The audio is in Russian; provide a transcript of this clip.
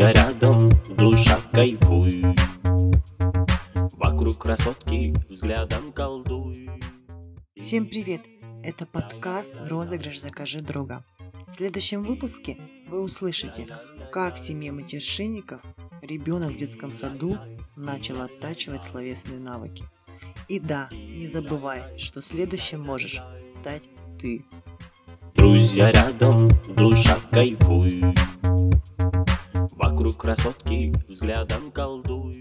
Друзья рядом, душа кайфуй. Вокруг красотки взглядом колдуй. Всем привет! Это подкаст «Розыгрыш Закажи друга». В следующем выпуске вы услышите, как семье матершинников ребенок в детском саду начал оттачивать словесные навыки. И да, не забывай, что следующим можешь стать ты. Друзья рядом, душа кайфуй. Вокруг красотки взглядом колдуй.